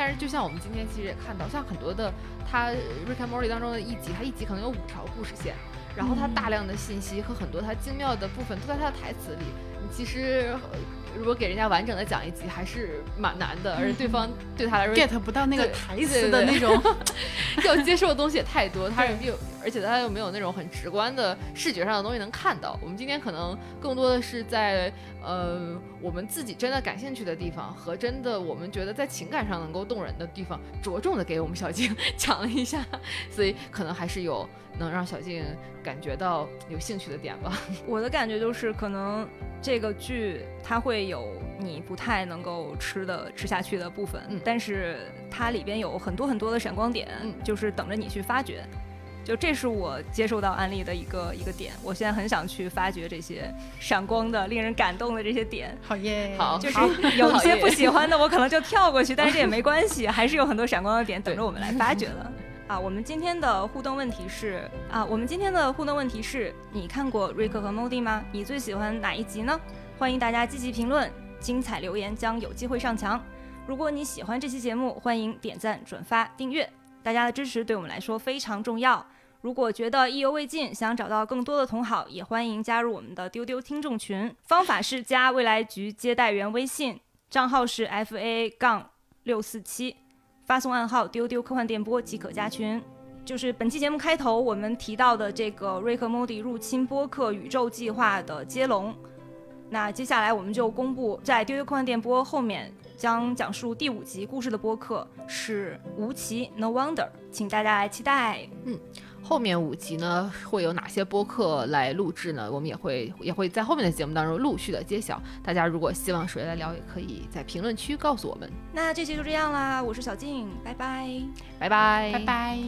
但是就像我们今天其实也看到，像很多的他《Rick and Morty》当中的一集，他一集可能有五条故事线，然后他大量的信息和很多他精妙的部分都在他的台词里。你其实呃如果给人家完整的讲一集，还是蛮难的，而且对方对他来说 get 不到那个台词的那种，要接受的东西也太多，他又而且它又没有那种很直观的视觉上的东西能看到。我们今天可能更多的是在呃我们自己真的感兴趣的地方和真的我们觉得在情感上能够动人的地方，着重的给我们小静 讲了一下，所以可能还是有能让小静感觉到有兴趣的点吧。我的感觉就是，可能这个剧它会有你不太能够吃的吃下去的部分，嗯但是它里边有很多很多的闪光点，嗯就是等着你去发掘。就这是我接受到安利的一个一个点，我现在很想去发掘这些闪光的、令人感动的这些点。好耶！好就是有些不喜欢的，我可能就跳过去，但是这也没关系，还是有很多闪光的点等着我们来发掘的。啊，我们今天的互动问题是啊，我们今天的互动问题是你看过瑞克和莫蒂吗？你最喜欢哪一集呢？欢迎大家积极评论，精彩留言将有机会上墙。如果你喜欢这期节目，欢迎点赞、转发、订阅，大家的支持对我们来说非常重要。如果觉得意犹未尽，想找到更多的同好，也欢迎加入我们的丢丢听众群。方法是加未来局接待员微信，账号是 f a 杠六四七，发送暗号“丢丢科幻电波”即可加群。就是本期节目开头我们提到的这个瑞克莫蒂入侵播客宇宙计划的接龙。那接下来我们就公布在丢丢科幻电波后面将讲述第五集故事的播客是吴奇 No Wonder，请大家来期待。嗯后面五集呢会有哪些播客来录制呢？我们也会也会在后面的节目当中陆续的揭晓。大家如果希望谁来聊，也可以在评论区告诉我们。那这期就这样啦，我是小静，拜拜。拜拜，拜拜。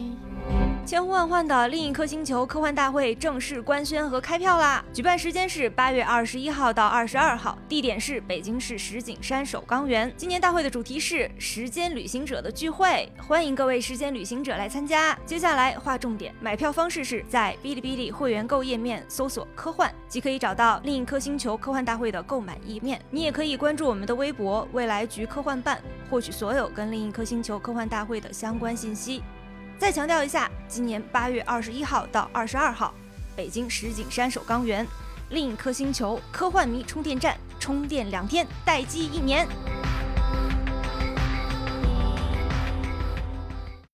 千呼万唤的另一颗星球科幻大会正式官宣和开票啦！举办时间是八月二十一号到二十二号，地点是北京市石景山首钢园。今年大会的主题是时间旅行者的聚会，欢迎各位时间旅行者来参加。接下来划重点，买票方式是在哔哩哔哩会员购页面搜索“科幻”，即可以找到另一颗星球科幻大会的购买页面。你也可以关注我们的微博“未来局科幻办”，获取所有跟另一颗星球科幻大会的相关信息。再强调一下，今年八月二十一号到二十二号，北京石景山首钢园，另一颗星球科幻迷充电站，充电两天，待机一年。